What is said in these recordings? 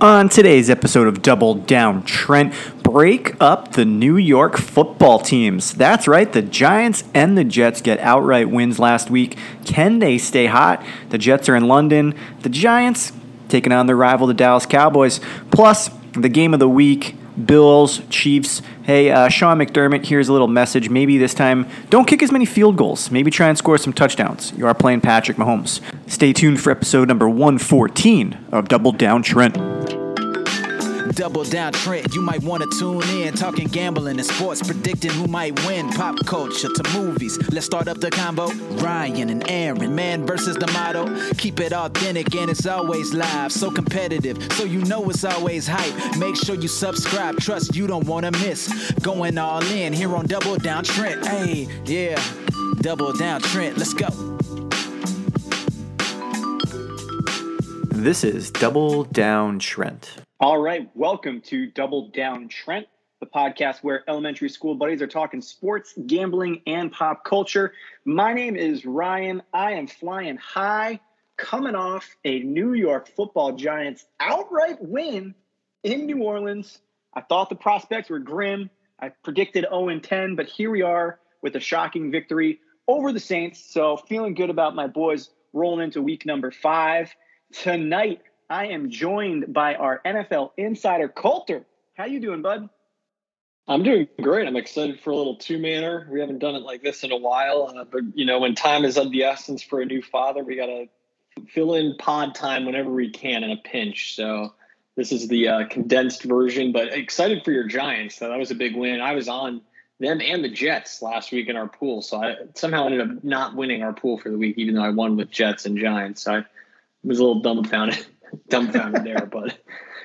On today's episode of Double Down Trent, break up the New York football teams. That's right, the Giants and the Jets get outright wins last week. Can they stay hot? The Jets are in London. The Giants taking on their rival, the Dallas Cowboys. Plus, the game of the week Bills, Chiefs. Hey, uh, Sean McDermott, here's a little message. Maybe this time, don't kick as many field goals. Maybe try and score some touchdowns. You are playing Patrick Mahomes. Stay tuned for episode number 114 of Double Down Trent. Double down Trent, you might want to tune in. Talking gambling and sports, predicting who might win. Pop culture to movies. Let's start up the combo. Ryan and Aaron, man versus the motto. Keep it authentic and it's always live. So competitive, so you know it's always hype. Make sure you subscribe, trust you don't want to miss. Going all in here on Double Down Trent. Hey, yeah, Double Down Trent, let's go. This is Double Down Trent. All right, welcome to Double Down Trent, the podcast where elementary school buddies are talking sports, gambling, and pop culture. My name is Ryan. I am flying high, coming off a New York football Giants outright win in New Orleans. I thought the prospects were grim. I predicted 0 10, but here we are with a shocking victory over the Saints. So, feeling good about my boys rolling into week number five. Tonight, I am joined by our NFL insider Colter. How you doing, bud? I'm doing great. I'm excited for a little two-manner. We haven't done it like this in a while, uh, but you know, when time is of the essence for a new father, we got to fill in pod time whenever we can in a pinch. So this is the uh, condensed version, but excited for your Giants. So that was a big win. I was on them and the Jets last week in our pool, so I somehow ended up not winning our pool for the week, even though I won with Jets and Giants. So I was a little dumbfounded. dumbfounded there. But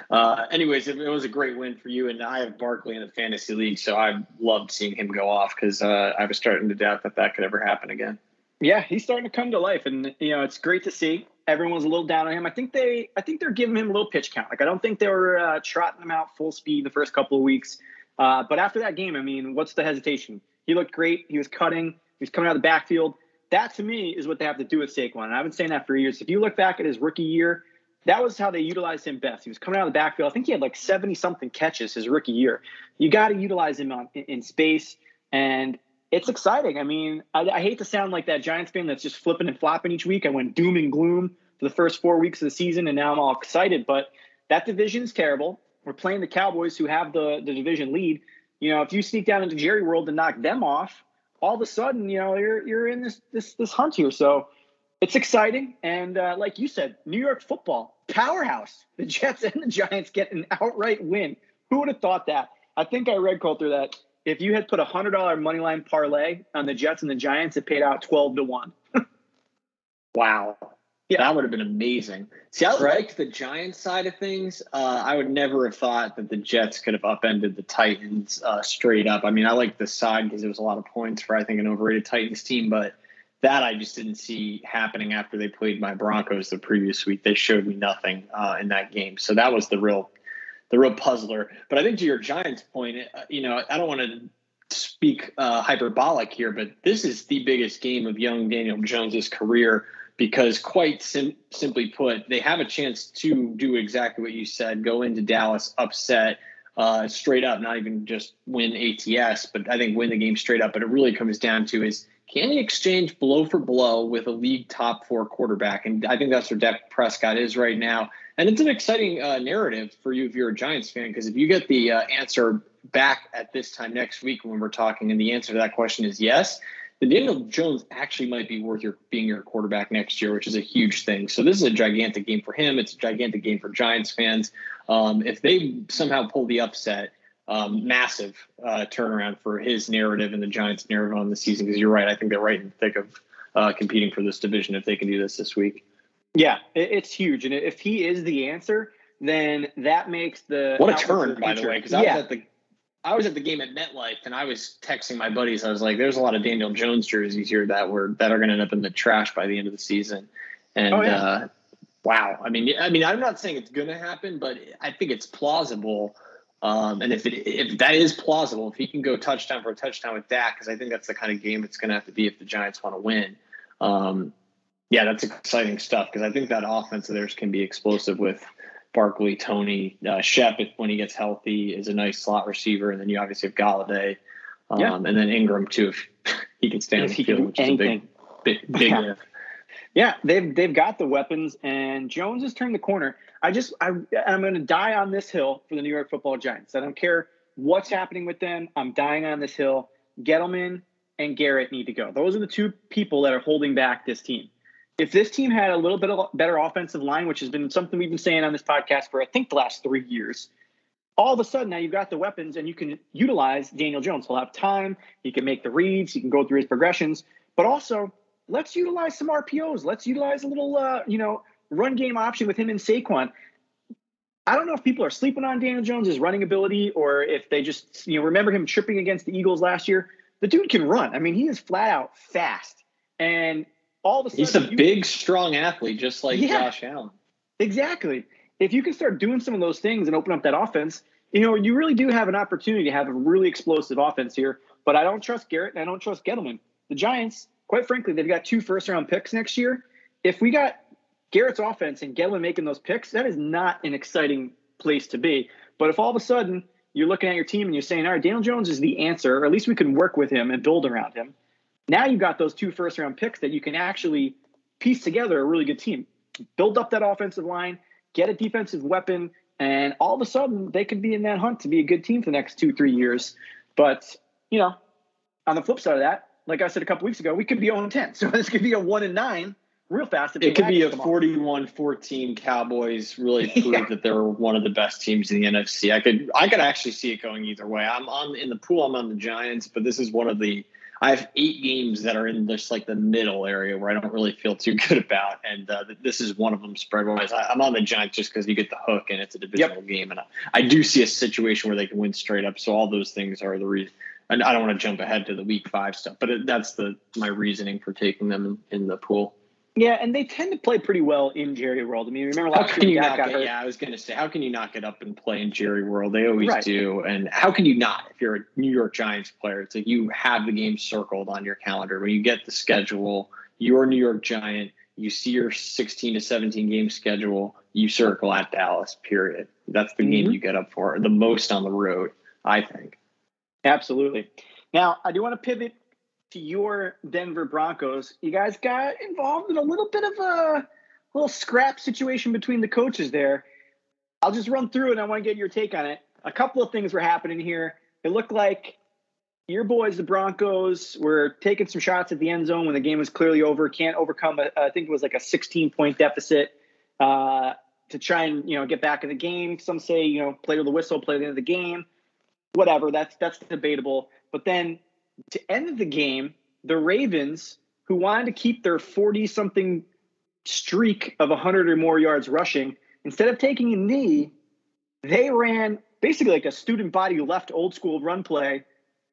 uh, anyways, it, it, was a great win for you. And I have Barkley in the fantasy league, so I loved seeing him go off because uh, I was starting to doubt that that could ever happen again. Yeah, he's starting to come to life, and you know it's great to see. Everyone's a little down on him. I think they, I think they're giving him a little pitch count. Like I don't think they were uh, trotting him out full speed the first couple of weeks. Uh, but after that game, I mean, what's the hesitation? He looked great. He was cutting. He was coming out of the backfield. That to me is what they have to do with Saquon. And I've been saying that for years. If you look back at his rookie year, that was how they utilized him best. He was coming out of the backfield. I think he had like 70 something catches his rookie year. You got to utilize him on, in, space, and it's exciting. I mean, I, I, hate to sound like that Giants fan that's just flipping and flopping each week. I went doom and gloom for the first four weeks of the season, and now I'm all excited. But that division is terrible. We're playing the Cowboys, who have the, the division lead. You know, if you sneak down into Jerry World and knock them off, all of a sudden, you know, you're you're in this this this hunt here. So it's exciting. And uh, like you said, New York football powerhouse. The Jets and the Giants get an outright win. Who would have thought that? I think I read Colter that if you had put a hundred dollar money line parlay on the Jets and the Giants, it paid out twelve to one. wow. Yeah. That would have been amazing. See, I right? like the Giants side of things. Uh, I would never have thought that the Jets could have upended the Titans uh, straight up. I mean, I like the side because there was a lot of points for I think an overrated Titans team, but that I just didn't see happening after they played my Broncos the previous week. They showed me nothing uh, in that game, so that was the real, the real puzzler. But I think to your Giants point, uh, you know, I don't want to speak uh, hyperbolic here, but this is the biggest game of young Daniel Jones's career because, quite sim- simply put, they have a chance to do exactly what you said: go into Dallas, upset. Uh, straight up, not even just win ATS, but I think win the game straight up. But it really comes down to is can he exchange blow for blow with a league top four quarterback? And I think that's where Dak Prescott is right now. And it's an exciting uh, narrative for you if you're a Giants fan, because if you get the uh, answer back at this time next week when we're talking, and the answer to that question is yes, then Daniel Jones actually might be worth your being your quarterback next year, which is a huge thing. So this is a gigantic game for him. It's a gigantic game for Giants fans. Um, if they somehow pull the upset, um, massive uh, turnaround for his narrative and the Giants' narrative on the season. Because you're right, I think they're right in the thick of uh, competing for this division if they can do this this week. Yeah, it's huge, and if he is the answer, then that makes the what a turn, by the way. Because I yeah. was at the I was at the game at MetLife, and I was texting my buddies. I was like, "There's a lot of Daniel Jones jerseys here that were that are going to end up in the trash by the end of the season." And oh, yeah. uh, wow, I mean, I mean, I'm not saying it's going to happen, but I think it's plausible um, and if it, if that is plausible, if he can go touchdown for a touchdown with Dak, because I think that's the kind of game it's going to have to be if the Giants want to win. Um, yeah, that's exciting stuff because I think that offense of theirs can be explosive with Barkley, Toney, uh, Shep, when he gets healthy, is a nice slot receiver, and then you obviously have Golladay, um, yeah. and then Engram too, if he can stand the field, which anything. is a big, big, big yeah. they've they've got the weapons, and Jones has turned the corner. I just I I'm going to die on this hill for the New York Football Giants. I don't care what's happening with them. I'm dying on this hill. Gettleman and Garrett need to go. Those are the two people that are holding back this team. If this team had a little bit of better offensive line, which has been something we've been saying on this podcast for I think the last three years, all of a sudden now you've got the weapons and you can utilize Daniel Jones. He'll have time. He can make the reads. He can go through his progressions. But also, let's utilize some RPOs. Let's utilize a little, uh, you know, run game option with him and Saquon. I don't know if people are sleeping on Daniel Jones' running ability or if they just, you know, remember him tripping against the Eagles last year. The dude can run. I mean, he is flat out fast. And all of a sudden, he's a big, strong athlete, just like yeah, Josh Allen. Exactly. If you can start doing some of those things and open up that offense, you know, you really do have an opportunity to have a really explosive offense here. But I don't trust Garrett and I don't trust Gettleman. The Giants, quite frankly, they've got two first round picks next year. If we got Garrett's offense and Gettleman making those picks, that is not an exciting place to be. But if all of a sudden you're looking at your team and you're saying, all right, Daniel Jones is the answer, or at least we can work with him and build around him. Now you've got those two first round picks that you can actually piece together a really good team, build up that offensive line, get a defensive weapon, and all of a sudden they could be in that hunt to be a good team for the next two, three years. But, you know, on the flip side of that, like I said a couple weeks ago, we could be 0 10. So this could be a 1 and 9 real fast. It could be a 41-14 Cowboys really prove yeah. that they're one of the best teams in the NFC. I could I could actually see it going either way. I'm on in the pool. I'm on the Giants, but this is one of the I have eight games that are in just like the middle area where I don't really feel too good about, and uh, this is one of them spread wise. I'm on the Giants just because you get the hook and it's a divisional yep. game, and I, I do see a situation where they can win straight up. So all those things are the reason. And I don't want to jump ahead to the week five stuff, but it, that's the my reasoning for taking them in, in the pool. Yeah, and they tend to play pretty well in Jerry World. I mean, remember last how can year you not get, Yeah, I was going to say, how can you not get up and play in Jerry World? They always right. do. And how can you not if you're a New York Giants player? It's like you have the game circled on your calendar. When you get the schedule, you're a New York Giant, you see your 16 to 17 game schedule, you circle at Dallas, period. That's the mm-hmm. game you get up for, the most on the road, I think. Absolutely. Now, I do want to pivot to your Denver Broncos, you guys got involved in a little bit of a little scrap situation between the coaches there. I'll just run through it. And I want to get your take on it. A couple of things were happening here. It looked like your boys, the Broncos, were taking some shots at the end zone when the game was clearly over. Can't overcome, a, I think it was like a 16 point deficit uh, to try and you know get back in the game. Some say you know play to the whistle, play to the end of the game, whatever. That's that's debatable. But then to end the game, the Ravens, who wanted to keep their 40 something streak of 100 or more yards rushing, instead of taking a knee, they ran basically like a student body left old school run play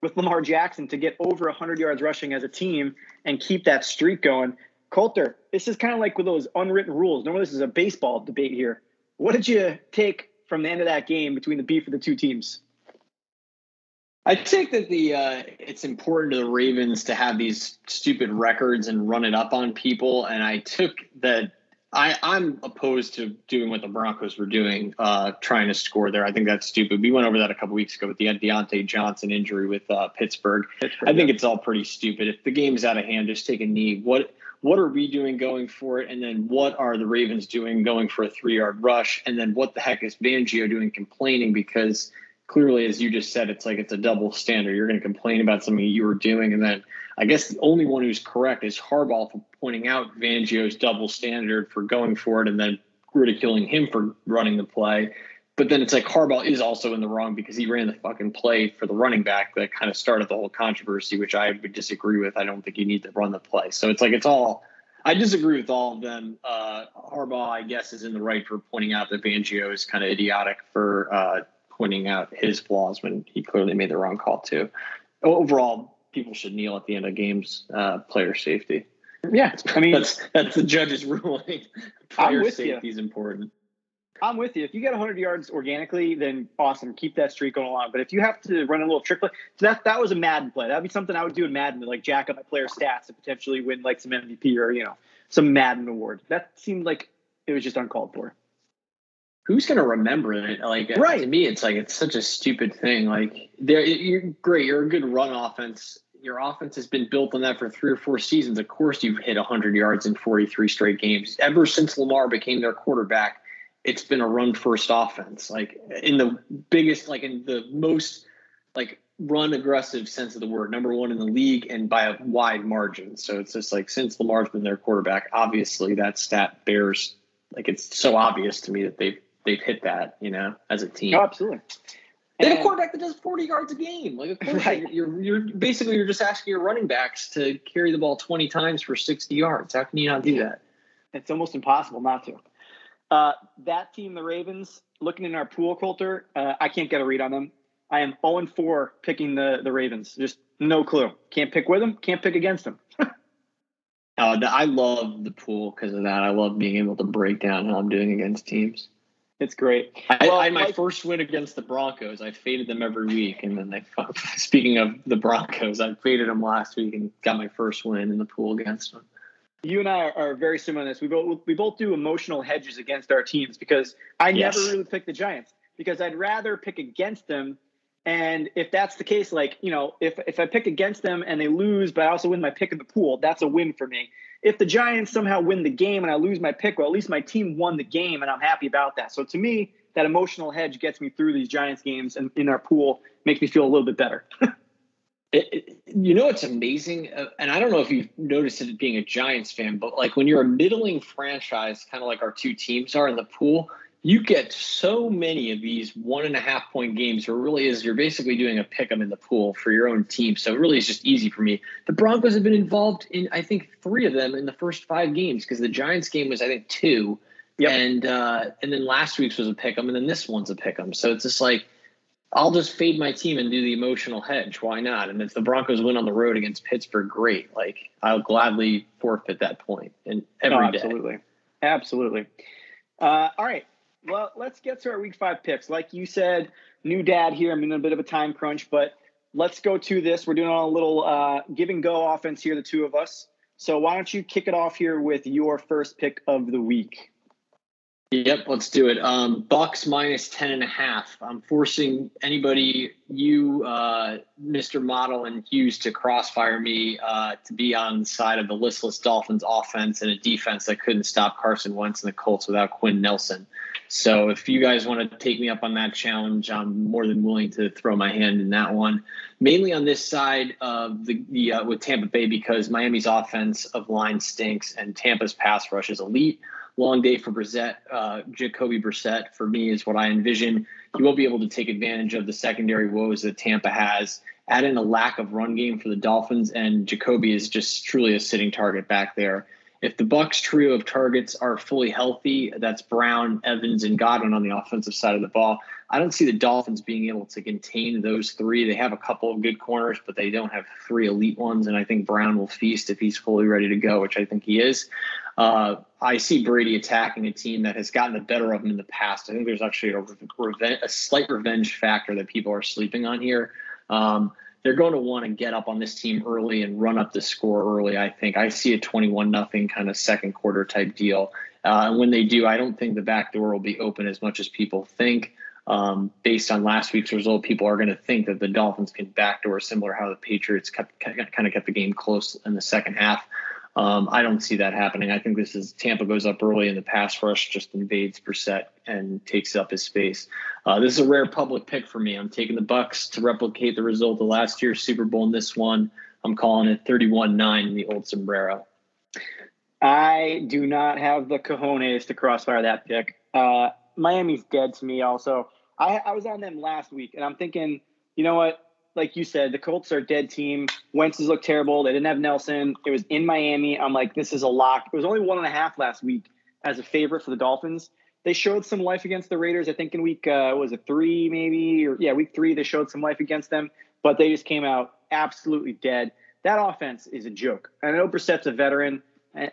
with Lamar Jackson to get over 100 yards rushing as a team and keep that streak going. Colter, this is kind of like with those unwritten rules. Normally, this is a baseball debate here. What did you take from the end of that game between the beef of the two teams? I think that the uh, it's important to the Ravens to have these stupid records and run it up on people. And I took that. I, I'm opposed to doing what the Broncos were doing, uh, trying to score there. I think that's stupid. We went over that a couple weeks ago with the Diontae Johnson injury with uh, Pittsburgh. Pittsburgh. I think it's all pretty stupid. If the game's out of hand, just take a knee. What what are we doing going for it? And then what are the Ravens doing going for a three yard rush? And then what the heck is Fangio doing complaining because clearly, as you just said, it's like it's a double standard. You're going to complain about something you were doing, and then I guess the only one who's correct is Harbaugh for pointing out Fangio's double standard for going for it, and then ridiculing him for running the play. But then it's like Harbaugh is also in the wrong because he ran the fucking play for the running back that kind of started the whole controversy, which I would disagree with. I don't think you need to run the play. So it's like it's all. I disagree with all of them. Uh, Harbaugh, I guess, is in the right for pointing out that Fangio is kind of idiotic for uh, pointing out his flaws when he clearly made the wrong call too. Overall, people should kneel at the end of games. Uh, player safety. Yeah, I mean that's that's the judge's ruling. player safety you. is important. I'm with you. If you get 100 yards organically, then awesome. Keep that streak going along. But if you have to run a little trick play, so that that was a Madden play. That'd be something I would do in Madden to like jack up my player stats and potentially win like some MVP or you know some Madden award. That seemed like it was just uncalled for. Who's going to remember it? Like, right. to me, it's like it's such a stupid thing. Like, there, you're great. You're a good run offense. Your offense has been built on that for three or four seasons. Of course, you've hit 100 yards in 43 straight games. Ever since Lamar became their quarterback, it's been a run first offense. Like in the biggest, like in the most, like run aggressive sense of the word, number one in the league and by a wide margin. So it's just like since Lamar's been their quarterback, obviously that stat bears like it's so obvious to me that they've they've hit that, you know, as a team. Oh, absolutely. They have a quarterback that does 40 yards a game. Like, of course, right. you're, you're basically you're just asking your running backs to carry the ball 20 times for 60 yards. How can you not do that? It's almost impossible not to. Uh, that team, the Ravens, looking in our pool, Colter, uh, I can't get a read on them. I am 0 4 picking the, the Ravens. Just no clue. Can't pick with them, can't pick against them. uh, I love the pool because of that. I love being able to break down how I'm doing against teams. It's great. I, well, I had my like, first win against the Broncos. I faded them every week, and then they. Speaking of the Broncos, I faded them last week and got my first win in the pool against them. You and I are, very similar in this. We both we both do emotional hedges against our teams because I yes. never really pick the Giants because I'd rather pick against them and if that's the case, like, you know, if, if I pick against them and they lose, but I also win my pick in the pool, that's a win for me. If the Giants somehow win the game and I lose my pick, well, at least my team won the game and I'm happy about that. So to me, that emotional hedge gets me through these Giants games and in our pool makes me feel a little bit better. it, it, you know, it's amazing. Uh, and I don't know if you've noticed it being a Giants fan, but like when you're a middling franchise, kind of like our two teams are in the pool, you get so many of these one and a half point games where really is you're basically doing a pick 'em in the pool for your own team. So it really is just easy for me. The Broncos have been involved in I think three of them in the first five games because the Giants game was I think two. Yep. And uh, and then last week's was a pick 'em and then this one's a pick 'em. So it's just like I'll just fade my team and do the emotional hedge. Why not? And if the Broncos win on the road against Pittsburgh, great. Like I'll gladly forfeit that point and every no, absolutely. Day. Absolutely. Uh, all right well, let's get to our week five picks. Like you said, new dad here. I'm in a bit of a time crunch, but let's go to this. We're doing a little uh, give and go offense here, the two of us. So why don't you kick it off here with your first pick of the week? Yep, let's do it. Um, Bucks minus 10 and a half. I'm forcing anybody, you, uh, Mr. Model and Hughes to crossfire me uh, to be on the side of the listless Dolphins offense and a defense that couldn't stop Carson Wentz and the Colts without Quinn Nelson. So if you guys want to take me up on that challenge, I'm more than willing to throw my hand in that one. Mainly on this side of the, the uh, with Tampa Bay because Miami's offense of line stinks and Tampa's pass rush is elite long day for Brissett. Uh, Jacoby Brissett, for me, is what I envision. He will be able to take advantage of the secondary woes that Tampa has. Add in a lack of run game for the Dolphins, and Jacoby is just truly a sitting target back there. If the Bucks trio of targets are fully healthy, that's Brown, Evans, and Godwin on the offensive side of the ball. I don't see the Dolphins being able to contain those three. They have a couple of good corners, but they don't have three elite ones. And I think Brown will feast if he's fully ready to go, which I think he is. Uh, I see Brady attacking a team that has gotten the better of him in the past. I think there's actually a, a slight revenge factor that people are sleeping on here. Um, they're going to want to get up on this team early and run up the score early. I think I see a 21 nothing kind of second quarter type deal. Uh, and when they do, I don't think the back door will be open as much as people think. Um, based on last week's result, people are going to think that the Dolphins can backdoor similar how the Patriots kept, kind of kept the game close in the second half. Um, I don't see that happening. I think this is Tampa goes up early and the pass rush just invades Brissett and takes up his space. Uh, this is a rare public pick for me. I'm taking the Bucks to replicate the result of last year's Super Bowl in this one. I'm calling it 31-9 in the old sombrero. I do not have the cojones to crossfire that pick. Uh, Miami's dead to me. Also, I, I was on them last week, and I'm thinking, you know what? Like you said, the Colts are a dead team. Wentz's looked terrible. They didn't have Nelson. It was in Miami. I'm like, this is a lock. It was only one and a half last week as a favorite for the Dolphins. They showed some life against the Raiders. I think in week uh, was it three maybe or yeah week three they showed some life against them, but they just came out absolutely dead. That offense is a joke. I know Brissett's a veteran.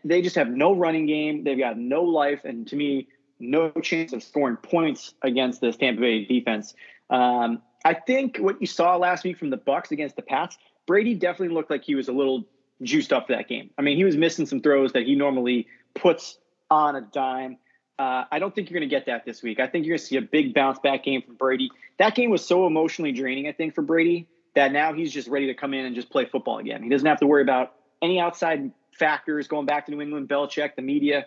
They just have no running game. They've got no life, and to me, no chance of scoring points against this Tampa Bay defense. Um, I think what you saw last week from the Bucks against the Pats, Brady definitely looked like he was a little juiced up for that game. I mean, he was missing some throws that he normally puts on a dime. Uh, I don't think you're going to get that this week. I think you're going to see a big bounce back game from Brady. That game was so emotionally draining, I think, for Brady that now he's just ready to come in and just play football again. He doesn't have to worry about any outside factors going back to New England, Belichick, the media.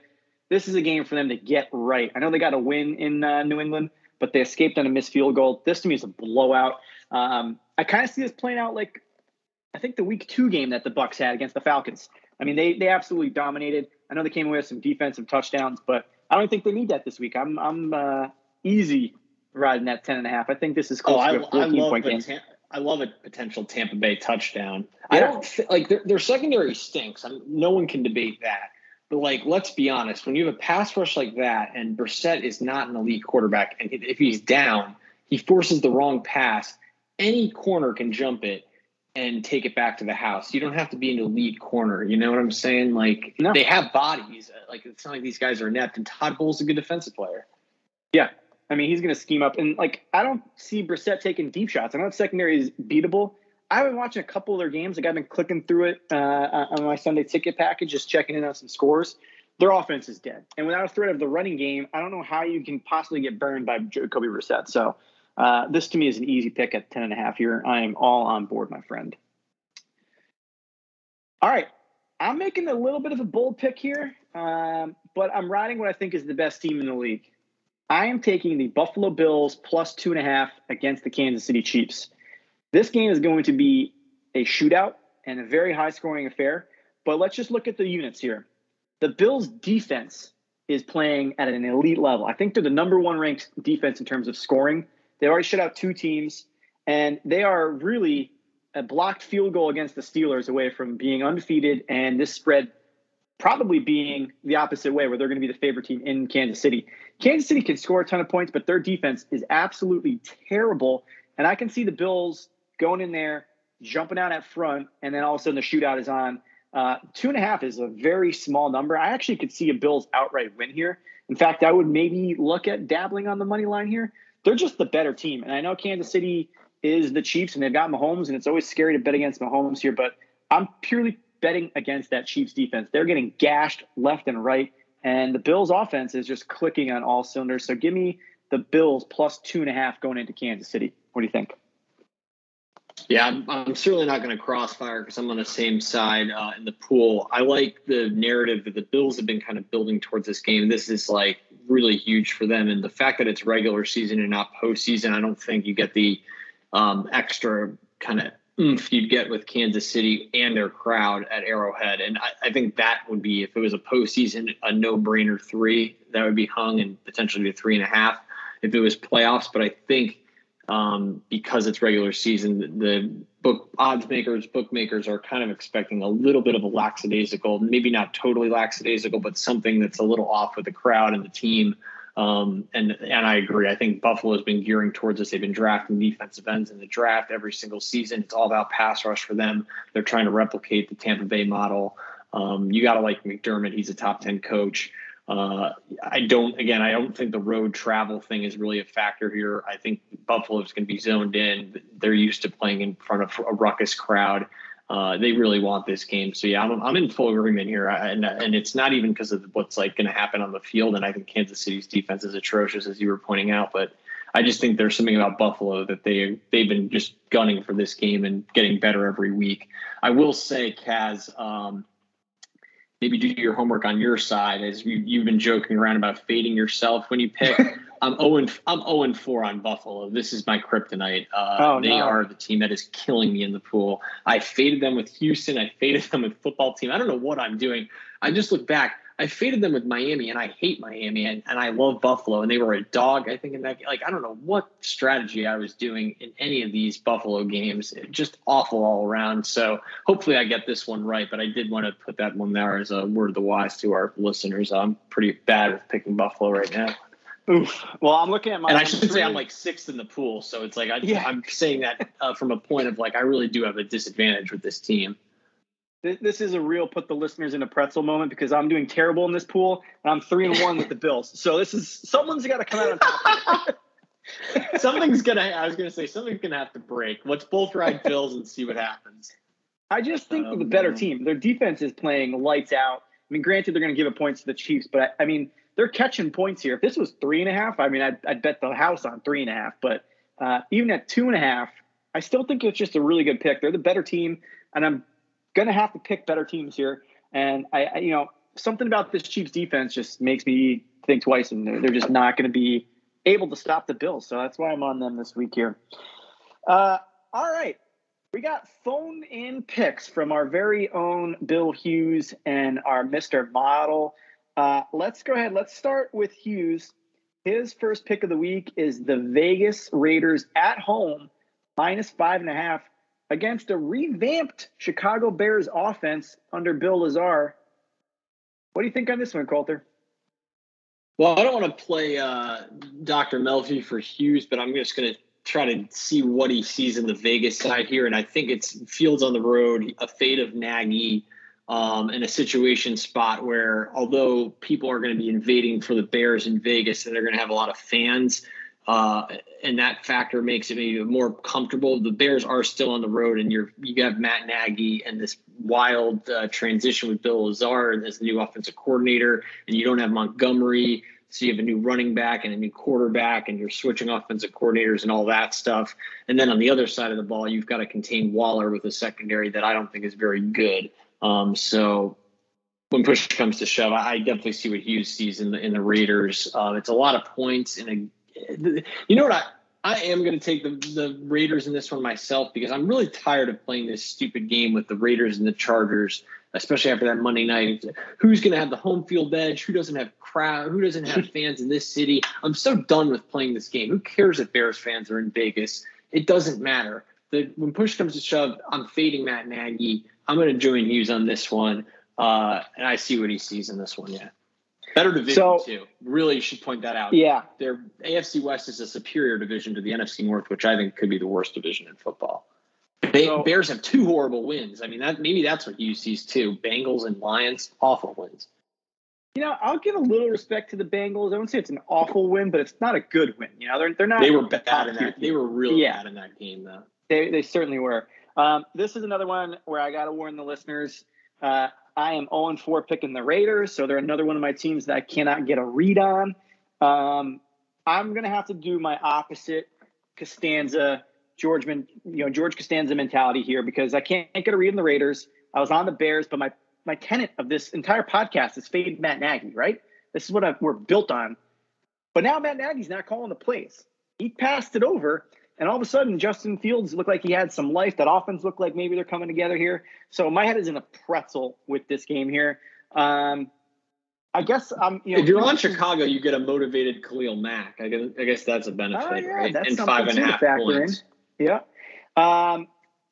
This is a game for them to get right. I know they got a win in uh, New England, but they escaped on a missed field goal. This to me is a blowout. Um, I kind of see this playing out like I think the week two game that the Bucks had against the Falcons. I mean, they they absolutely dominated. I know they came away with some defensive touchdowns, but I don't think they need that this week. I'm I'm uh, easy riding that ten and a half. I think this is close oh, to a 14 point game. Tam- I love a potential Tampa Bay touchdown. Yeah. I don't th- like their, their secondary stinks. I mean, no one can debate that. But like, let's be honest. When you have a pass rush like that, and Brissett is not an elite quarterback, and if he's down, he forces the wrong pass. Any corner can jump it and take it back to the house. You don't have to be an elite corner. You know what I'm saying? Like no. they have bodies. Uh, like it's not like these guys are inept. And Todd Bowles a good defensive player. Yeah, I mean he's going to scheme up. And like I don't see Brissett taking deep shots. I know the secondary is beatable. I've been watching a couple of their games. Like I've been clicking through it uh, on my Sunday ticket package, just checking in on some scores. Their offense is dead, and without a threat of the running game, I don't know how you can possibly get burned by Jacoby Brissett. So uh, this to me is an easy pick at 10 and a half here. I am all on board, my friend. All right. I'm making a little bit of a bold pick here, um, but I'm riding what I think is the best team in the league. I am taking the Buffalo Bills plus two and a half against the Kansas City Chiefs. This game is going to be a shootout and a very high scoring affair, but let's just look at the units here. The Bills' defense is playing at an elite level. I think they're the number one ranked defense in terms of scoring. They already shut out two teams, and they are really a blocked field goal against the Steelers away from being undefeated, and this spread probably being the opposite way, where they're going to be the favorite team in Kansas City. Kansas City can score a ton of points, but their defense is absolutely terrible. And I can see the Bills going in there, jumping out at front, and then all of a sudden the shootout is on. Uh, two and a half is a very small number. I actually could see a Bills outright win here. In fact, I would maybe look at dabbling on the money line here they're just the better team. And I know Kansas City is the Chiefs and they've got Mahomes, and it's always scary to bet against Mahomes here, but I'm purely betting against that Chiefs defense. They're getting gashed left and right, and the Bills offense is just clicking on all cylinders. So give me the Bills plus two and a half going into Kansas City. What do you think? Yeah, I'm, I'm certainly not going to crossfire because I'm on the same side uh, in the pool. I like the narrative that the Bills have been kind of building towards this game. This is like really huge for them, and the fact that it's regular season and not postseason, I don't think you get the um, extra kind of oomph you'd get with Kansas City and their crowd at Arrowhead. And I, I think that would be if it was a postseason, a no-brainer three that would be hung and potentially a three and a half if it was playoffs. But I think um, because it's regular season, the book odds makers, bookmakers are kind of expecting a little bit of a lackadaisical, maybe not totally lackadaisical, but something that's a little off with the crowd and the team. Um, and and I agree. I think Buffalo has been gearing towards this. They've been drafting defensive ends in the draft every single season. It's all about pass rush for them. They're trying to replicate the Tampa Bay model. Um, you got to like McDermott. He's a top ten coach. Uh, I don't, again, I don't think the road travel thing is really a factor here. I think Buffalo is going to be zoned in. They're used to playing in front of a ruckus crowd. Uh, they really want this game. So yeah, I'm, I'm in full agreement here. I, and, and it's not even because of what's like going to happen on the field. And I think Kansas City's defense is atrocious, as you were pointing out. But I just think there's something about Buffalo that they they've been just gunning for this game and getting better every week. I will say, Kaz, um, maybe do your homework on your side as you, have been joking around about fading yourself when you pick. I'm 0 I'm 0 4 on Buffalo. This is my kryptonite. Uh, oh, they no. are the team that is killing me in the pool. I faded them with Houston. I faded them with football team. I don't know what I'm doing. I just look back. I faded them with Miami, and I hate Miami, and, and I love Buffalo, and they were a dog. I think in that like I don't know what strategy I was doing in any of these Buffalo games. Just awful all around. So hopefully I get this one right, but I did want to put that one there as a word of the wise to our listeners. I'm pretty bad with picking Buffalo right now. Oof. Well, I'm looking at my. And I should say I'm like sixth in the pool, so it's like I, yeah. I'm saying that uh, from a point of like I really do have a disadvantage with this team this is a real put the listeners in a pretzel moment because I'm doing terrible in this pool and I'm three and one with the Bills. So this is someone's got to come out on top. something's gonna. I was gonna say something's gonna have to break. Let's both ride Bills and see what happens. I just think um, the better team. Their defense is playing lights out. I mean, granted, they're going to give a points to the Chiefs, but I, I mean, they're catching points here. If this was three and a half, I mean, I'd, I'd bet the house on three and a half. But uh, even at two and a half, I still think it's just a really good pick. They're the better team, and I'm gonna have to pick better teams here. And I, I you know, something about this Chiefs defense just makes me think twice, and they're, they're just not going to be able to stop the Bills. So that's why I'm on them this week here. Uh, all right. We got phone in picks from our very own Bill Hughes and our Mr. Model. Uh, let's go ahead. Let's start with Hughes. His first pick of the week is the Vegas Raiders at home, minus five and a half, against a revamped Chicago Bears offense under Bill Lazor. What do you think on this one, Colter? Well, I don't want to play uh, Dr. Melfi for Hughes, but I'm just going to try to see what he sees in the Vegas side here. And I think it's Fields on the road, a fate of Nagy um, in a situation spot where, although people are going to be invading for the Bears in Vegas and they're going to have a lot of fans, uh, and that factor makes it maybe more comfortable. The Bears are still on the road, and you're you have Matt Nagy and this wild uh, transition with Bill Lazor as the new offensive coordinator, and you don't have Montgomery, so you have a new running back and a new quarterback, and you're switching offensive coordinators and all that stuff. And then on the other side of the ball, you've got to contain Waller with a secondary that I don't think is very good. Um, so when push comes to shove, I definitely see what Hughes sees in the in the Raiders. Uh, it's a lot of points in a you know what I I am going to take the the Raiders in this one myself because I'm really tired of playing this stupid game with the Raiders and the Chargers, especially after that Monday night. Who's going to have the home field edge? Who doesn't have crowd? Who doesn't have fans in this city? I'm so done with playing this game. Who cares if Bears fans are in Vegas? It doesn't matter. The, when push comes to shove, I'm fading Matt Nagy. I'm going to join Hughes on this one, uh, and I see what he sees in this one. Yeah. Better division so, too. Really should point that out. Yeah. Their AFC West is a superior division to the NFC North, which I think could be the worst division in football. They, so, Bears have two horrible wins. I mean, that maybe that's what you sees too. Bengals and Lions, awful wins. You know, I'll give a little respect to the Bengals. I wouldn't say it's an awful win, but it's not a good win. You know, they're they're not. They were bad in that. They were really yeah. bad in that game, though. They they certainly were. Um, this is another one where I got to warn the listeners. Uh, I am 0 4 picking the Raiders, so they're another one of my teams that I cannot get a read on. Um, I'm gonna have to do my opposite Costanza, George, you know, George Costanza mentality here because I can't get a read on the Raiders. I was on the Bears, but my my tenet of this entire podcast is fade Matt Nagy, right? This is what I, we're built on. But now Matt Nagy's not calling the plays. He passed it over, and all of a sudden, Justin Fields looked like he had some life. That offense looked like maybe they're coming together here. So my head is in a pretzel with this game here. Um, I guess I'm. You know, if you're on Chicago, you get a motivated Khalil Mack. I guess, I guess that's a benefit, uh, yeah, right? That's and five and a half points. In. Yeah. Um,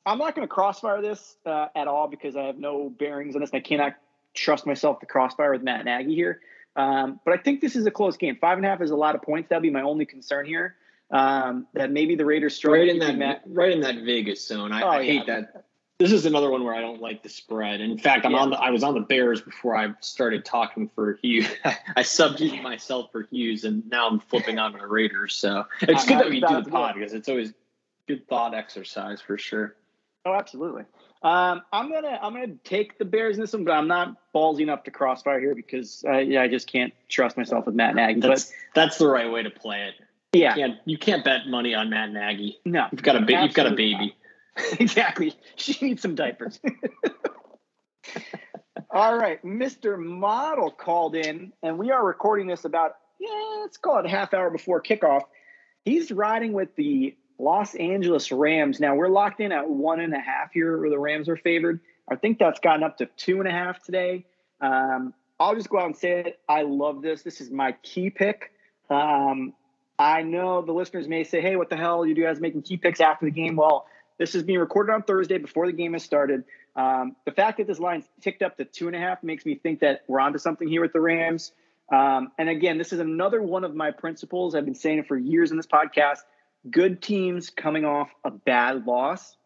I'm not going to crossfire this uh, at all because I have no bearings on this. I cannot trust myself to crossfire with Matt Nagy here. Um, but I think this is a close game. Five and a half is a lot of points. That'd be my only concern here um, that maybe the Raiders struggle right in that right in that Vegas zone. I, oh, I hate yeah. that. This is another one where I don't like the spread. In fact, I'm yeah. on the I was on the Bears before I started talking for Hughes. I substituted myself for Hughes, and now I'm flipping on the Raiders. So it's good that we do the pod because it's always good thought exercise for sure. Oh, absolutely. Um, I'm gonna I'm gonna take the Bears in this one, but I'm not ballsy enough to crossfire here because uh, yeah, I just can't trust myself with Matt Nagy. That's, but that's the right way to play it. Yeah, you can't, you can't bet money on Matt Nagy. No, you've got a ba- you've got a baby. exactly. She needs some diapers. All right, Mr. Model called in, and we are recording this about yeah, let's call it a half hour before kickoff. He's riding with the Los Angeles Rams. Now we're locked in at one and a half here, where the Rams are favored. I think that's gotten up to two and a half today. Um, I'll just go out and say it. I love this. This is my key pick. Um, I know the listeners may say, hey, what the hell? You guys making key picks after the game? Well, this is being recorded on Thursday before the game has started. Um, the fact that this line's ticked up to two and a half makes me think that we're onto something here with the Rams. Um, and again, this is another one of my principles. I've been saying it for years in this podcast. Good teams coming off a bad loss,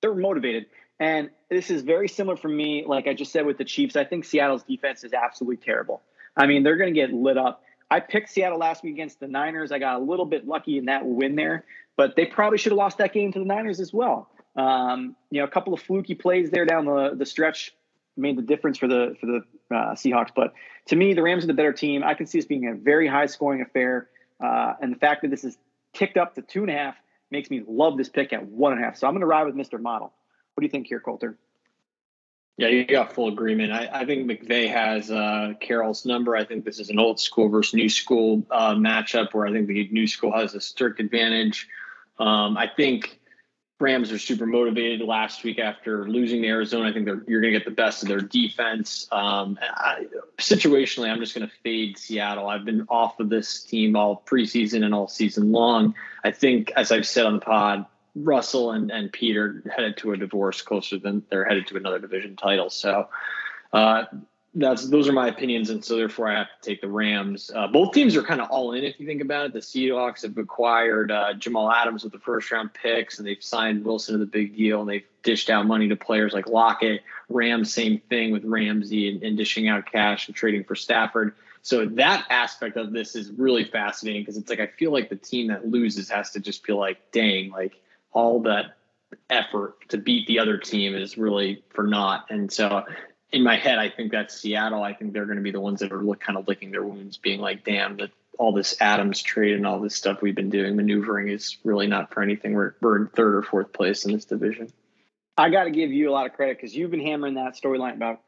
they're motivated. And this is very similar for me, like I just said with the Chiefs. I think Seattle's defense is absolutely terrible. I mean, they're going to get lit up. I picked Seattle last week against the Niners. I got a little bit lucky in that win there, but they probably should have lost that game to the Niners as well. Um, you know, a couple of fluky plays there down the, the stretch made the difference for the for the uh, Seahawks. But to me, the Rams are the better team. I can see this being a very high scoring affair, uh, and the fact that this is ticked up to two and a half makes me love this pick at one and a half. So I'm going to ride with Mr. Model. What do you think here, Colter? Yeah, you got full agreement. I, I think McVay has uh, Carroll's number. I think this is an old school versus new school uh, matchup where I think the new school has a strict advantage. Um, I think Rams are super motivated last week after losing to Arizona. I think you're going to get the best of their defense. Um, I, situationally, I'm just going to fade Seattle. I've been off of this team all preseason and all season long. I think, as I've said on the pod, Russell and, and Pete are headed to a divorce closer than they're headed to another division title. So uh, that's those are my opinions, and so therefore I have to take the Rams. Uh, both teams are kind of all in if you think about it. The Seahawks have acquired uh, Jamal Adams with the first round picks, and they've signed Wilson to the big deal, and they've dished out money to players like Lockett. Rams, same thing with Ramsey and, and dishing out cash and trading for Stafford. So that aspect of this is really fascinating because it's like I feel like the team that loses has to just feel like, dang, like all that effort to beat the other team is really for naught. And so in my head, I think that's Seattle. I think they're going to be the ones that are look, kind of licking their wounds, being like, damn, that all this Adams trade and all this stuff we've been doing, maneuvering is really not for anything. We're, we're in third or fourth place in this division. I got to give you a lot of credit because you've been hammering that storyline about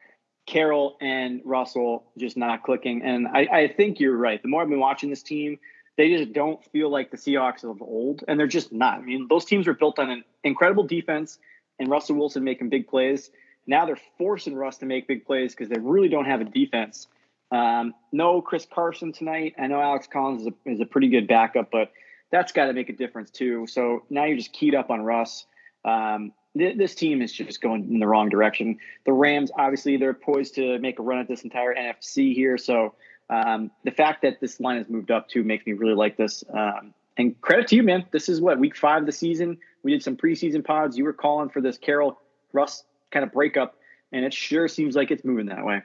Carroll and Russell just not clicking. And I, I think you're right. The more I've been watching this team, they just don't feel like the Seahawks of old, and they're just not. I mean, those teams were built on an incredible defense and Russell Wilson making big plays. Now they're forcing Russ to make big plays because they really don't have a defense. Um, no Chris Carson tonight. I know Alex Collins is a, is a pretty good backup, but that's got to make a difference too. So now you're just keyed up on Russ. Um, th- this team is just going in the wrong direction. The Rams, obviously, they're poised to make a run at this entire NFC here. So um, the fact that this line has moved up too makes me really like this. Um, and credit to you, man. This is what week five of the season. We did some preseason pods. You were calling for this Carroll Russ kind of breakup, and it sure seems like it's moving that way.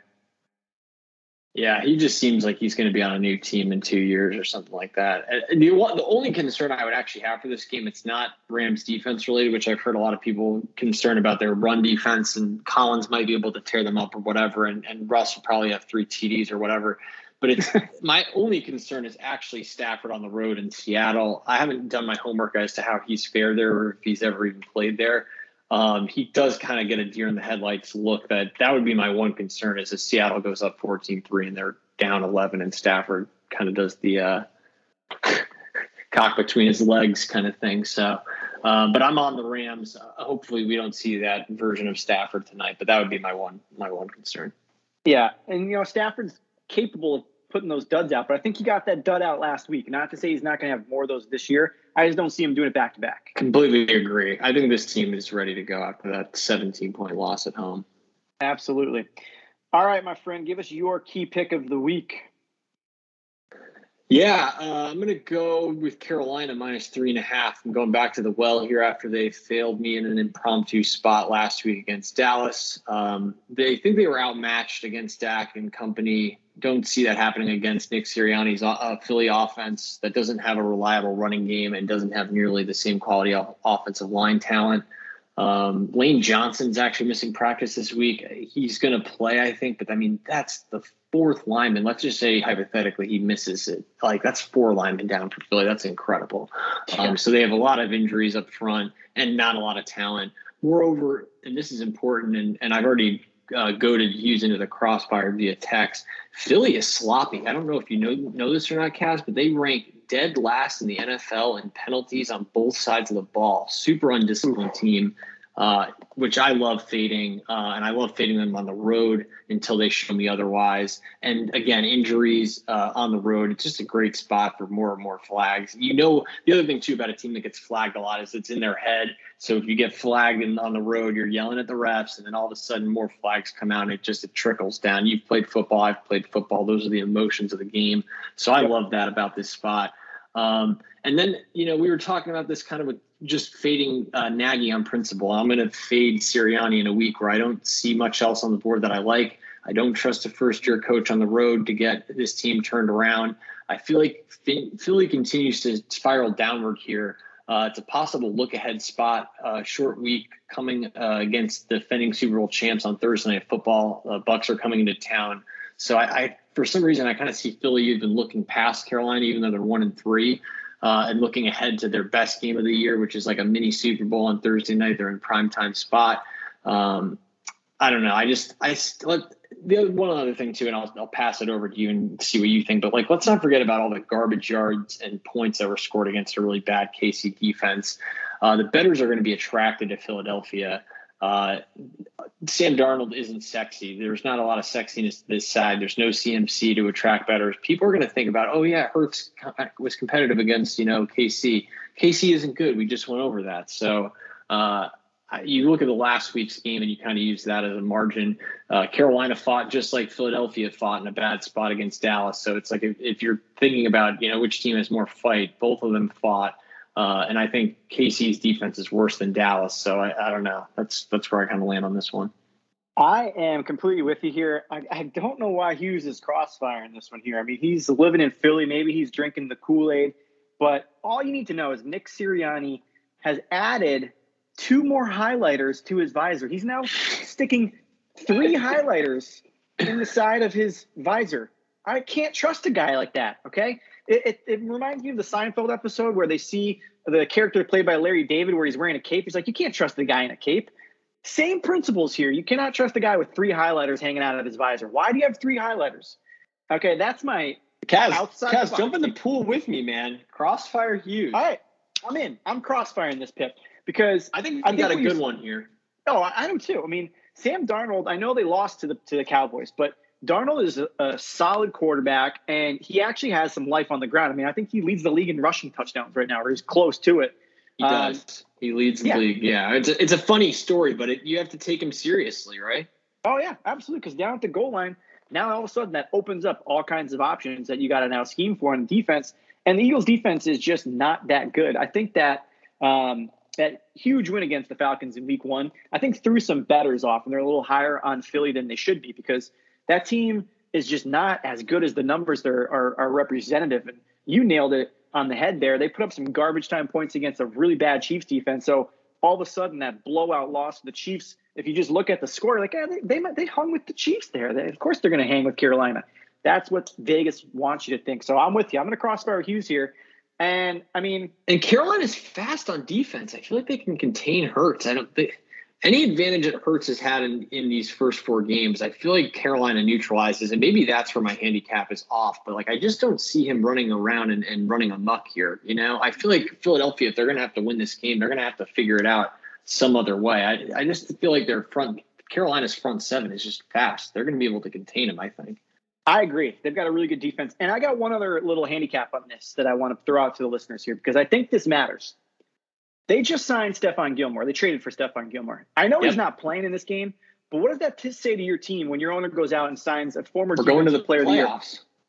Yeah, he just seems like he's going to be on a new team in two years or something like that. And the, the only concern I would actually have for this game, it's not Rams defense related, which I've heard a lot of people concerned about their run defense, and Collins might be able to tear them up or whatever, and, and Russ will probably have three TDs or whatever. But it's my only concern is actually Stafford on the road in Seattle. I haven't done my homework as to how he's fared there or if he's ever even played there. Um, he does kind of get a deer in the headlights look that that would be my one concern is if Seattle goes up 14-3 and they're down 11 and Stafford kind of does the uh, cock between his legs kind of thing. So, um, but I'm on the Rams. Uh, hopefully we don't see that version of Stafford tonight, but that would be my one, my one concern. Yeah. And, you know, Stafford's capable of putting those duds out. But I think he got that dud out last week. Not to say he's not going to have more of those this year. I just don't see him doing it back to back. Completely agree. I think this team is ready to go after that 17 point loss at home. Absolutely. All right, my friend, give us your key pick of the week. Yeah, uh, I'm going to go with Carolina minus three and a half. I'm going back to the well here after they failed me in an impromptu spot last week against Dallas. Um, they think they were outmatched against Dak and company. Don't see that happening against Nick Sirianni's uh, Philly offense that doesn't have a reliable running game and doesn't have nearly the same quality of offensive line talent. Um, Lane Johnson's actually missing practice this week. He's going to play, I think, but I mean, that's the fourth lineman. Let's just say hypothetically he misses it. Like that's four linemen down for Philly. That's incredible. Um, so they have a lot of injuries up front and not a lot of talent. Moreover, and this is important, and, and I've already uh, goaded Hughes into the crossfire via text. Philly is sloppy. I don't know if you know know this or not, Cass, but they rank dead last in the NFL in penalties on both sides of the ball. Super undisciplined team, uh, which I love fading, uh, and I love fading them on the road until they show me otherwise. And again, injuries uh, on the road, it's just a great spot for more and more flags. You know, the other thing too about a team that gets flagged a lot is it's in their head. So if you get flagged in, on the road, you're yelling at the refs, and then all of a sudden more flags come out, and it just it trickles down. You've played football, I've played football. Those are the emotions of the game. So I love that about this spot. Um, and then, you know, we were talking about this kind of with just fading uh, Nagy on principle. I'm going to fade Sirianni in a week where I don't see much else on the board that I like. I don't trust a first year coach on the road to get this team turned around. I feel like Philly continues to spiral downward here. Uh, it's a possible look ahead spot. Uh, short week coming uh, against defending Super Bowl champs on Thursday Night Football. Uh, Bucks are coming into town, so I, I for some reason I kind of see Philly even looking past Carolina, even though they're one and three, uh, and looking ahead to their best game of the year, which is like a mini Super Bowl on Thursday night. They're in prime time spot. Um, I don't know. I just I let the other, one other thing too, and I'll I'll pass it over to you and see what you think. But like, let's not forget about all the garbage yards and points that were scored against a really bad KC defense. Uh, the betters are going to be attracted to Philadelphia. Uh, Sam Darnold isn't sexy. There's not a lot of sexiness to this side. There's no CMC to attract betters. People are going to think about, oh yeah, Hurts was competitive against you know KC. KC isn't good. We just went over that. So uh, you look at the last week's game and you kind of use that as a margin. Uh, Carolina fought just like Philadelphia fought in a bad spot against Dallas. So it's like if, if you're thinking about you know which team has more fight, both of them fought. Uh, and I think KC's defense is worse than Dallas. So I, I don't know. That's that's where I kind of land on this one. I am completely with you here. I, I, don't know why Hughes is crossfire in this one here. I mean, he's living in Philly. Maybe he's drinking the Kool Aid. But all you need to know is Nick Sirianni has added two more highlighters to his visor. He's now sticking three highlighters in the side of his visor. I can't trust a guy like that. Okay, it, it, it, reminds me of the Seinfeld episode where they see the character played by Larry David where he's wearing a cape. He's like, you can't trust the guy in a cape. Same principles here. You cannot trust the guy with three highlighters hanging out of his visor. Why do you have three highlighters? Okay, that's my Kaz. Outside Kaz, jump in the pool with me, man. Crossfire Hughes. All right, I'm in. I'm crossfiring this pip because I think I think got a good one here. Oh, I, I do too. I mean, Sam Darnold. I know they lost to the to the Cowboys, but Darnold is a, a, solid quarterback, and he actually has some life on the ground. I mean, I think he leads the league in rushing touchdowns right now, or he's close to it. He um, does. He leads the yeah. league. Yeah, it's a, it's a funny story, but it, you have to take him seriously, right? Oh yeah, absolutely. Because down at the goal line, now all of a sudden that opens up all kinds of options that you got to now scheme for in defense. And the Eagles' defense is just not that good. I think that um, that huge win against the Falcons in week one, I think threw some betters off and they're a little higher on Philly than they should be because that team is just not as good as the numbers that are, are, are representative. And you nailed it on the head there. They put up some garbage time points against a really bad Chiefs defense. So all of a sudden, that blowout loss to the Chiefs, if you just look at the score, like yeah, they, they, they hung with the Chiefs there. They, of course, they're going to hang with Carolina. That's what Vegas wants you to think. So I'm with you. I'm going to crossfire Hughes here. And I mean, and Carolina's fast on defense. I feel like they can contain Hurts. I don't think any advantage that Hurts has had in, in these first four games, I feel like Carolina neutralizes, and maybe that's where my handicap is off. But like, I just don't see him running around and, and running amuck here. You know, I feel like Philadelphia, if they're going to have to win this game, they're going to have to figure it out some other way. I, I just feel like their front, Carolina's front seven is just fast. They're going to be able to contain him. I think. I agree. They've got a really good defense. And I got one other little handicap on this that I want to throw out to the listeners here because I think this matters. They just signed Stephon Gilmore. They traded for Stephon Gilmore. I know yep. he's not playing in this game, but what does that t- say to your team when your owner goes out and signs a former We're going to the player playoffs. of the year?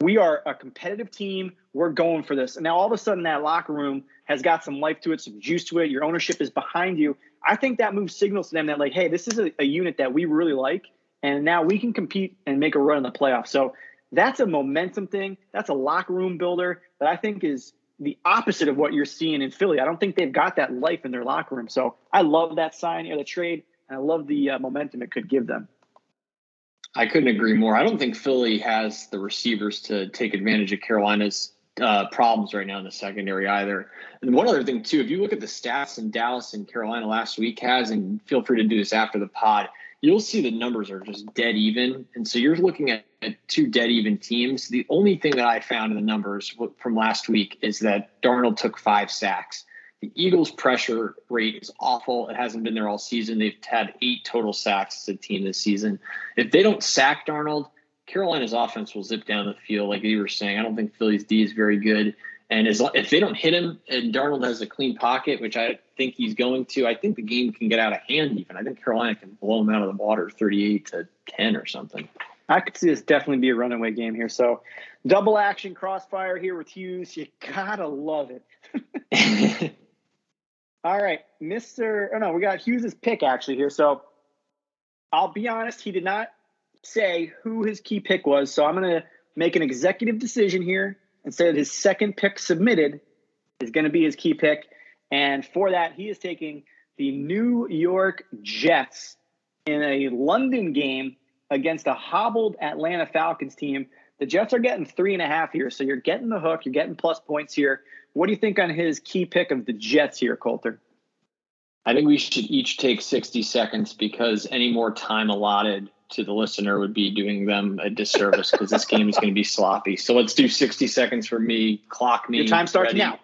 We are a competitive team. We're going for this. And now all of a sudden that locker room has got some life to it, some juice to it. Your ownership is behind you. I think that move signals to them that like, hey, this is a, a unit that we really like, and now we can compete and make a run in the playoffs. So that's a momentum thing. That's a locker room builder that I think is the opposite of what you're seeing in Philly. I don't think they've got that life in their locker room. So I love that sign or the trade, and I love the uh, momentum it could give them. I couldn't agree more. I don't think Philly has the receivers to take advantage of Carolina's uh, problems right now in the secondary either. And one other thing too, if you look at the stats in Dallas and Carolina last week, has and feel free to do this after the pod you'll see the numbers are just dead even. And so you're looking at, at, two dead even teams. The only thing that I found in the numbers from last week is that Darnold took five sacks. The Eagles' pressure rate is awful. It hasn't been there all season. They've had eight total sacks as a team this season. If they don't sack Darnold, Carolina's offense will zip down the field, like you were saying. I don't think Philly's D is very good. And as if they don't hit him and Darnold has a clean pocket, which I think he's going to, I think the game can get out of hand. Even I think Carolina can blow him out of the water, thirty-eight to ten or something. I could see this definitely be a runaway game here. So, double action crossfire here with Hughes. You gotta love it. All right, Mister. Oh no, we got Hughes's pick actually here. So, I'll be honest, he did not say who his key pick was. So I'm gonna make an executive decision here say his second pick submitted is going to be his key pick. And for that, he is taking the New York Jets in a London game against a hobbled Atlanta Falcons team. The Jets are getting three and a half here, so you're getting the hook. You're getting plus points here. What do you think on his key pick of the Jets here, Colter? I think we should each take 60 seconds because any more time allotted to the listener would be doing them a disservice because this game is going to be sloppy. So let's do 60 seconds for me. Clock me. Your time starts ready. now.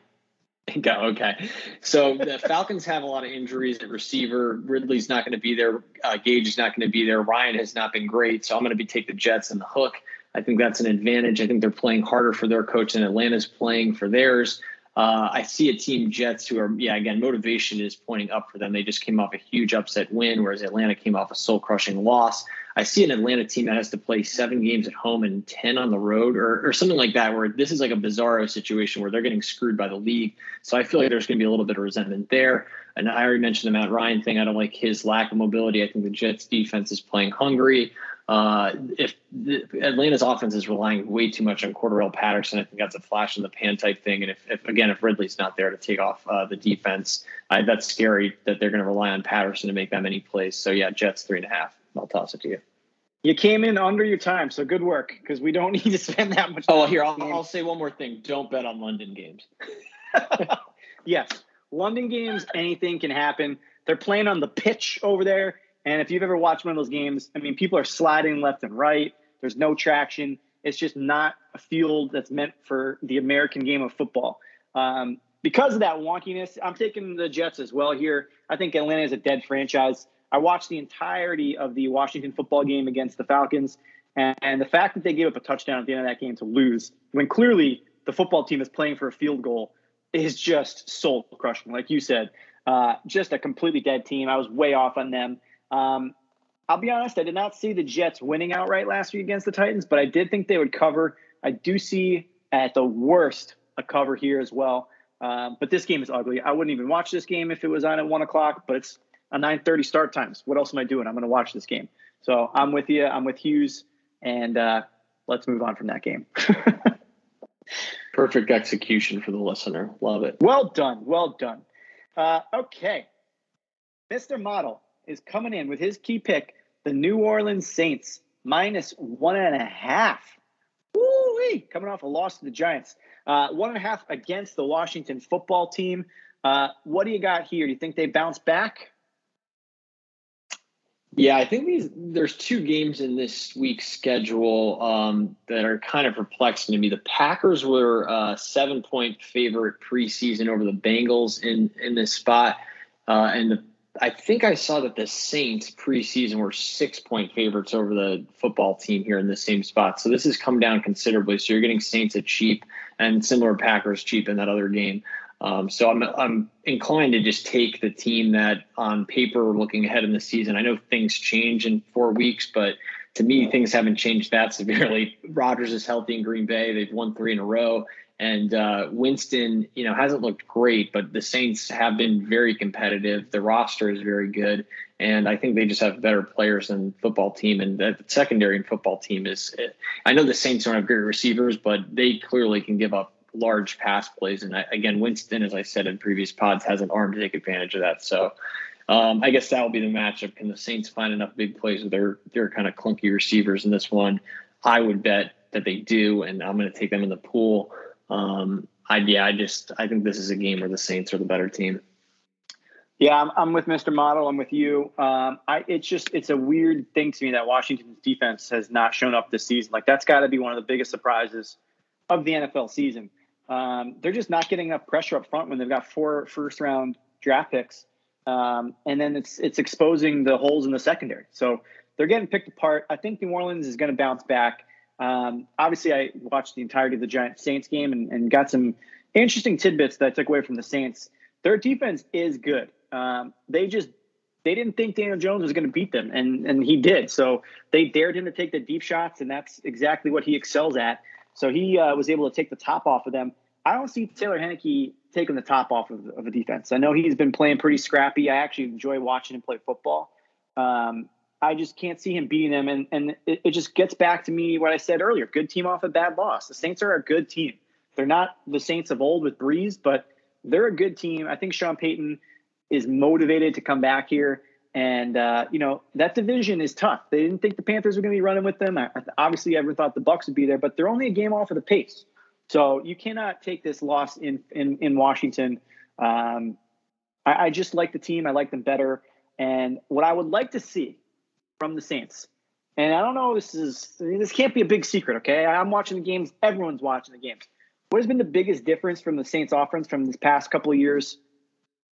Go okay. So the Falcons have a lot of injuries at receiver. Ridley's not going to be there. Uh, Gage is not going to be there. Ryan has not been great. So I'm going to be take the Jets and the hook. I think that's an advantage. I think they're playing harder for their coach and Atlanta's playing for theirs. Uh, I see a team Jets who are, yeah, again, motivation is pointing up for them. They just came off a huge upset win, whereas Atlanta came off a soul crushing loss. I see an Atlanta team that has to play seven games at home and 10 on the road or, or something like that, where this is like a bizarro situation where they're getting screwed by the league. So I feel like there's going to be a little bit of resentment there. And I already mentioned the Matt Ryan thing. I don't like his lack of mobility. I think the Jets defense is playing hungry. Uh, if the, Atlanta's offense is relying way too much on Cordarrelle Patterson, I think that's a flash in the pan type thing. And if, if again, if Ridley's not there to take off uh, the defense, uh, that's scary that they're going to rely on Patterson to make that many plays. So yeah, Jets three and a half. I'll toss it to you. You came in under your time, so good work because we don't need to spend that much. Oh, here I'll, I'll say one more thing: don't bet on London games. yes, London games, anything can happen. They're playing on the pitch over there. And if you've ever watched one of those games, I mean, people are sliding left and right. There's no traction. It's just not a field that's meant for the American game of football. Um, because of that wonkiness, I'm taking the Jets as well here. I think Atlanta is a dead franchise. I watched the entirety of the Washington football game against the Falcons, and, and the fact that they gave up a touchdown at the end of that game to lose, when clearly the football team is playing for a field goal, is just soul crushing. Like you said, uh, just a completely dead team. I was way off on them. Um, I'll be honest, I did not see the Jets winning outright last week against the Titans, but I did think they would cover. I do see at the worst a cover here as well. Um, but this game is ugly. I wouldn't even watch this game if it was on at one o'clock, but it's a 9:30 start times. What else am I doing? I'm going to watch this game. So I'm with you. I'm with Hughes, and uh, let's move on from that game. Perfect execution for the listener. Love it. Well done. Well done. Uh, okay, Mr. Model is coming in with his key pick, the New Orleans Saints, minus one and a half. Woo-wee, coming off a loss to the Giants. Uh, one and a half against the Washington football team. Uh, what do you got here? Do you think they bounce back? Yeah, I think these there's two games in this week's schedule um, that are kind of perplexing to me. The Packers were a seven point favorite preseason over the Bengals in in this spot, uh, and the I think I saw that the Saints preseason were six point favorites over the football team here in the same spot. So this has come down considerably. So you're getting Saints at cheap and similar Packers cheap in that other game. Um, so I'm I'm inclined to just take the team that on paper looking ahead in the season. I know things change in four weeks, but to me things haven't changed that severely. Rodgers is healthy in Green Bay. They've won three in a row. And uh, Winston, you know, hasn't looked great, but the Saints have been very competitive. The roster is very good, and I think they just have better players than football team. And the secondary and football team is. I know the Saints don't have great receivers, but they clearly can give up large pass plays. And I, again, Winston, as I said in previous pods, has an arm to take advantage of that. So. Um, I guess that will be the matchup. Can the Saints find enough big plays with their their kind of clunky receivers in this one? I would bet that they do, and I'm going to take them in the pool. Um, I yeah, I just I think this is a game where the Saints are the better team. Yeah, I'm, I'm with Mr. Model. I'm with you. Um, I it's just it's a weird thing to me that Washington's defense has not shown up this season. Like that's got to be one of the biggest surprises of the NFL season. Um, they're just not getting enough pressure up front when they've got four first round draft picks, um, and then it's it's exposing the holes in the secondary. So they're getting picked apart. I think New Orleans is going to bounce back. Um, obviously, I watched the entirety of the Giant Saints game and, and, got some interesting tidbits that I took away from the Saints. Their defense is good. Um, they just they didn't think Daniel Jones was going to beat them, and and he did. So they dared him to take the deep shots, and that's exactly what he excels at. So he uh, was able to take the top off of them. I don't see Taylor Heinicke taking the top off of, of a defense. I know he's been playing pretty scrappy. I actually enjoy watching him play football. Um, I just can't see him beating them. And, and it, it, just gets back to me what I said earlier good team off a bad loss. The Saints are a good team. They're not the Saints of old with Brees, but they're a good team. I think Sean Payton is motivated to come back here. And uh, you know that division is tough. They didn't think the Panthers were going to be running with them. I, obviously, everyone thought the Bucs would be there, but they're only a game off of the pace. So you cannot take this loss in in, in Washington. Um, I, I just like the team. I like them better. And what I would like to see from the Saints, and I don't know, this is this can't be a big secret. Okay, I'm watching the games. Everyone's watching the games. What has been the biggest difference from the Saints offense from this past couple of years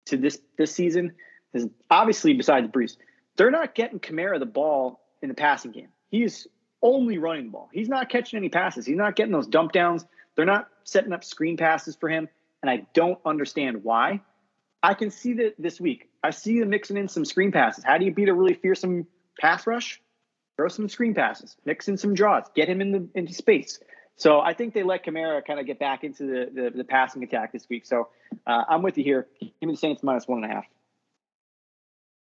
to this this season? is obviously besides Brees, they're not getting Kamara the ball in the passing game. He's only running the ball. He's not catching any passes. He's not getting those dump downs. They're not setting up screen passes for him, and I don't understand why. I can see that this week. I see them mixing in some screen passes. How do you beat a really fearsome pass rush? Throw some screen passes, mix in some draws, get him in the, into space. So I think they let Kamara kind of get back into the, the, the passing attack this week. So uh, I'm with you here. Give me the Saints minus one and a half.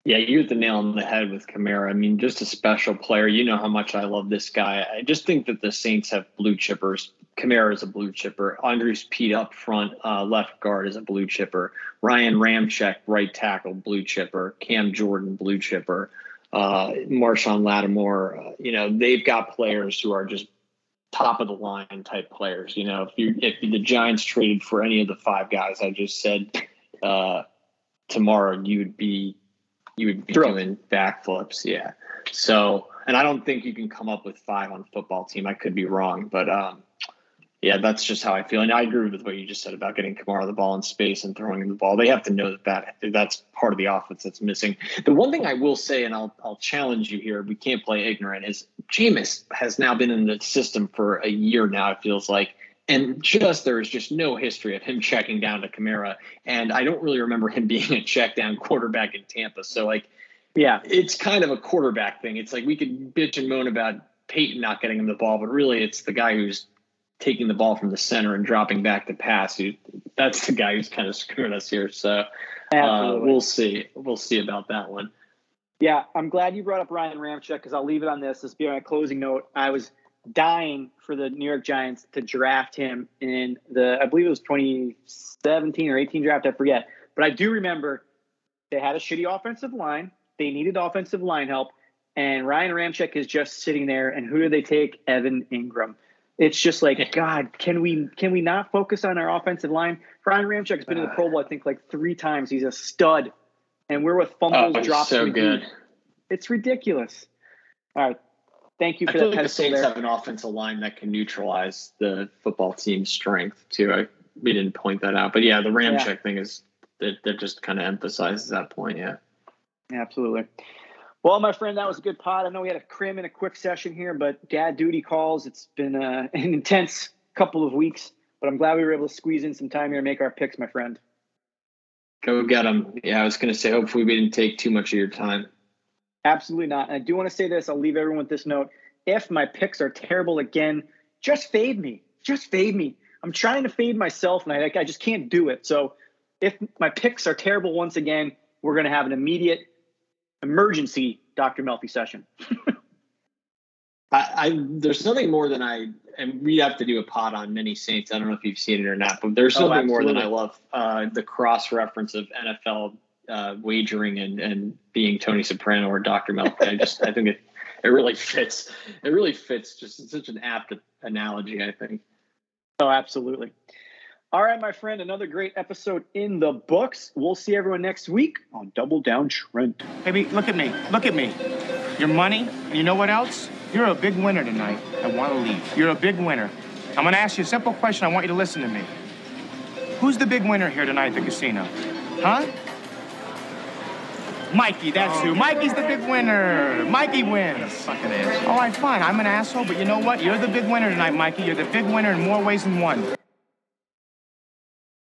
Yeah, you hit the nail on the head with Kamara. I mean, just a special player. You know how much I love this guy. I just think that the Saints have blue chippers. Kamara is a blue chipper. Andrus Peat up front, uh, left guard is a blue chipper. Ryan Ramczyk, right tackle, blue chipper. Cam Jordan, blue chipper. Uh, Marshon Lattimore. Uh, you know, they've got players who are just top of the line type players. You know, if you if the Giants traded for any of the five guys I just said uh, tomorrow, you'd be you would be doing backflips. Yeah. So, and I don't think you can come up with five on football team. I could be wrong, but um, yeah, that's just how I feel. And I agree with what you just said about getting Kamara the ball in space and throwing the ball. They have to know that, that that's part of the offense that's missing. The one thing I will say, and I'll I'll challenge you here, we can't play ignorant, is Jameis has now been in the system for a year now. It feels like, and just there is just no history of him checking down to Kamara, and I don't really remember him being a check down quarterback in Tampa. So like, yeah, it's kind of a quarterback thing. It's like we could bitch and moan about Payton not getting him the ball, but really it's the guy who's taking the ball from the center and dropping back to pass. Who that's the guy who's kind of screwing us here. So uh, we'll see. We'll see about that one. Yeah, I'm glad you brought up Ryan Ramczyk because I'll leave it on this. This be my closing note. I was dying for the New York Giants to draft him in the, I believe it was 2017 or 18 draft, I forget. But I do remember they had a shitty offensive line. They needed offensive line help. And Ryan Ramczyk is just sitting there. And who do they take? Evan Engram. It's just like, God, can we can we not focus on our offensive line? Ryan Ramczyk's been in the Pro uh. Bowl, I think, like three times. He's a stud. And we're with oh, fumbles, oh, drops. So good. It's ridiculous. All right. Thank you for I feel that. Like the Saints there. have an offensive line that can neutralize the football team's strength too. I we didn't point that out, but yeah, the Ramczyk yeah. thing is that that just kind of emphasizes that point. Yeah. Absolutely. Well, my friend, that was a good pod. I know we had a crim in a quick session here, but dad duty calls. It's been uh, an intense couple of weeks, but I'm glad we were able to squeeze in some time here and make our picks, my friend. Go get them. Yeah, I was going to say, hopefully, we didn't take too much of your time. Absolutely not. And I do want to say this. I'll leave everyone with this note. If my picks are terrible again, just fade me. Just fade me. I'm trying to fade myself, and I I just can't do it. So if my picks are terrible once again, we're going to have an immediate emergency Dr. Melfi session. I, I, there's nothing more than I and we have to do a pod on many saints. I don't know if you've seen it or not, but there's nothing oh, more than I love uh, the cross reference of NFL uh, wagering and, and being Tony Soprano or Dr. Melfi. I just I think it it really fits. It really fits. Just such an apt analogy. I think. Oh, absolutely. All right, my friend, another great episode in the books. We'll see everyone next week on Double Down Trent. Baby, look at me. Look at me. Your money, and you know what else? You're a big winner tonight. I want to leave. You're a big winner. I'm going to ask you a simple question. I want you to listen to me. Who's the big winner here tonight at the casino? Huh? Mikey, that's who. Mikey's the big winner. Mikey wins. Fucking. All right, fine. I'm an asshole, but you know what? You're the big winner tonight, Mikey. You're the big winner in more ways than one.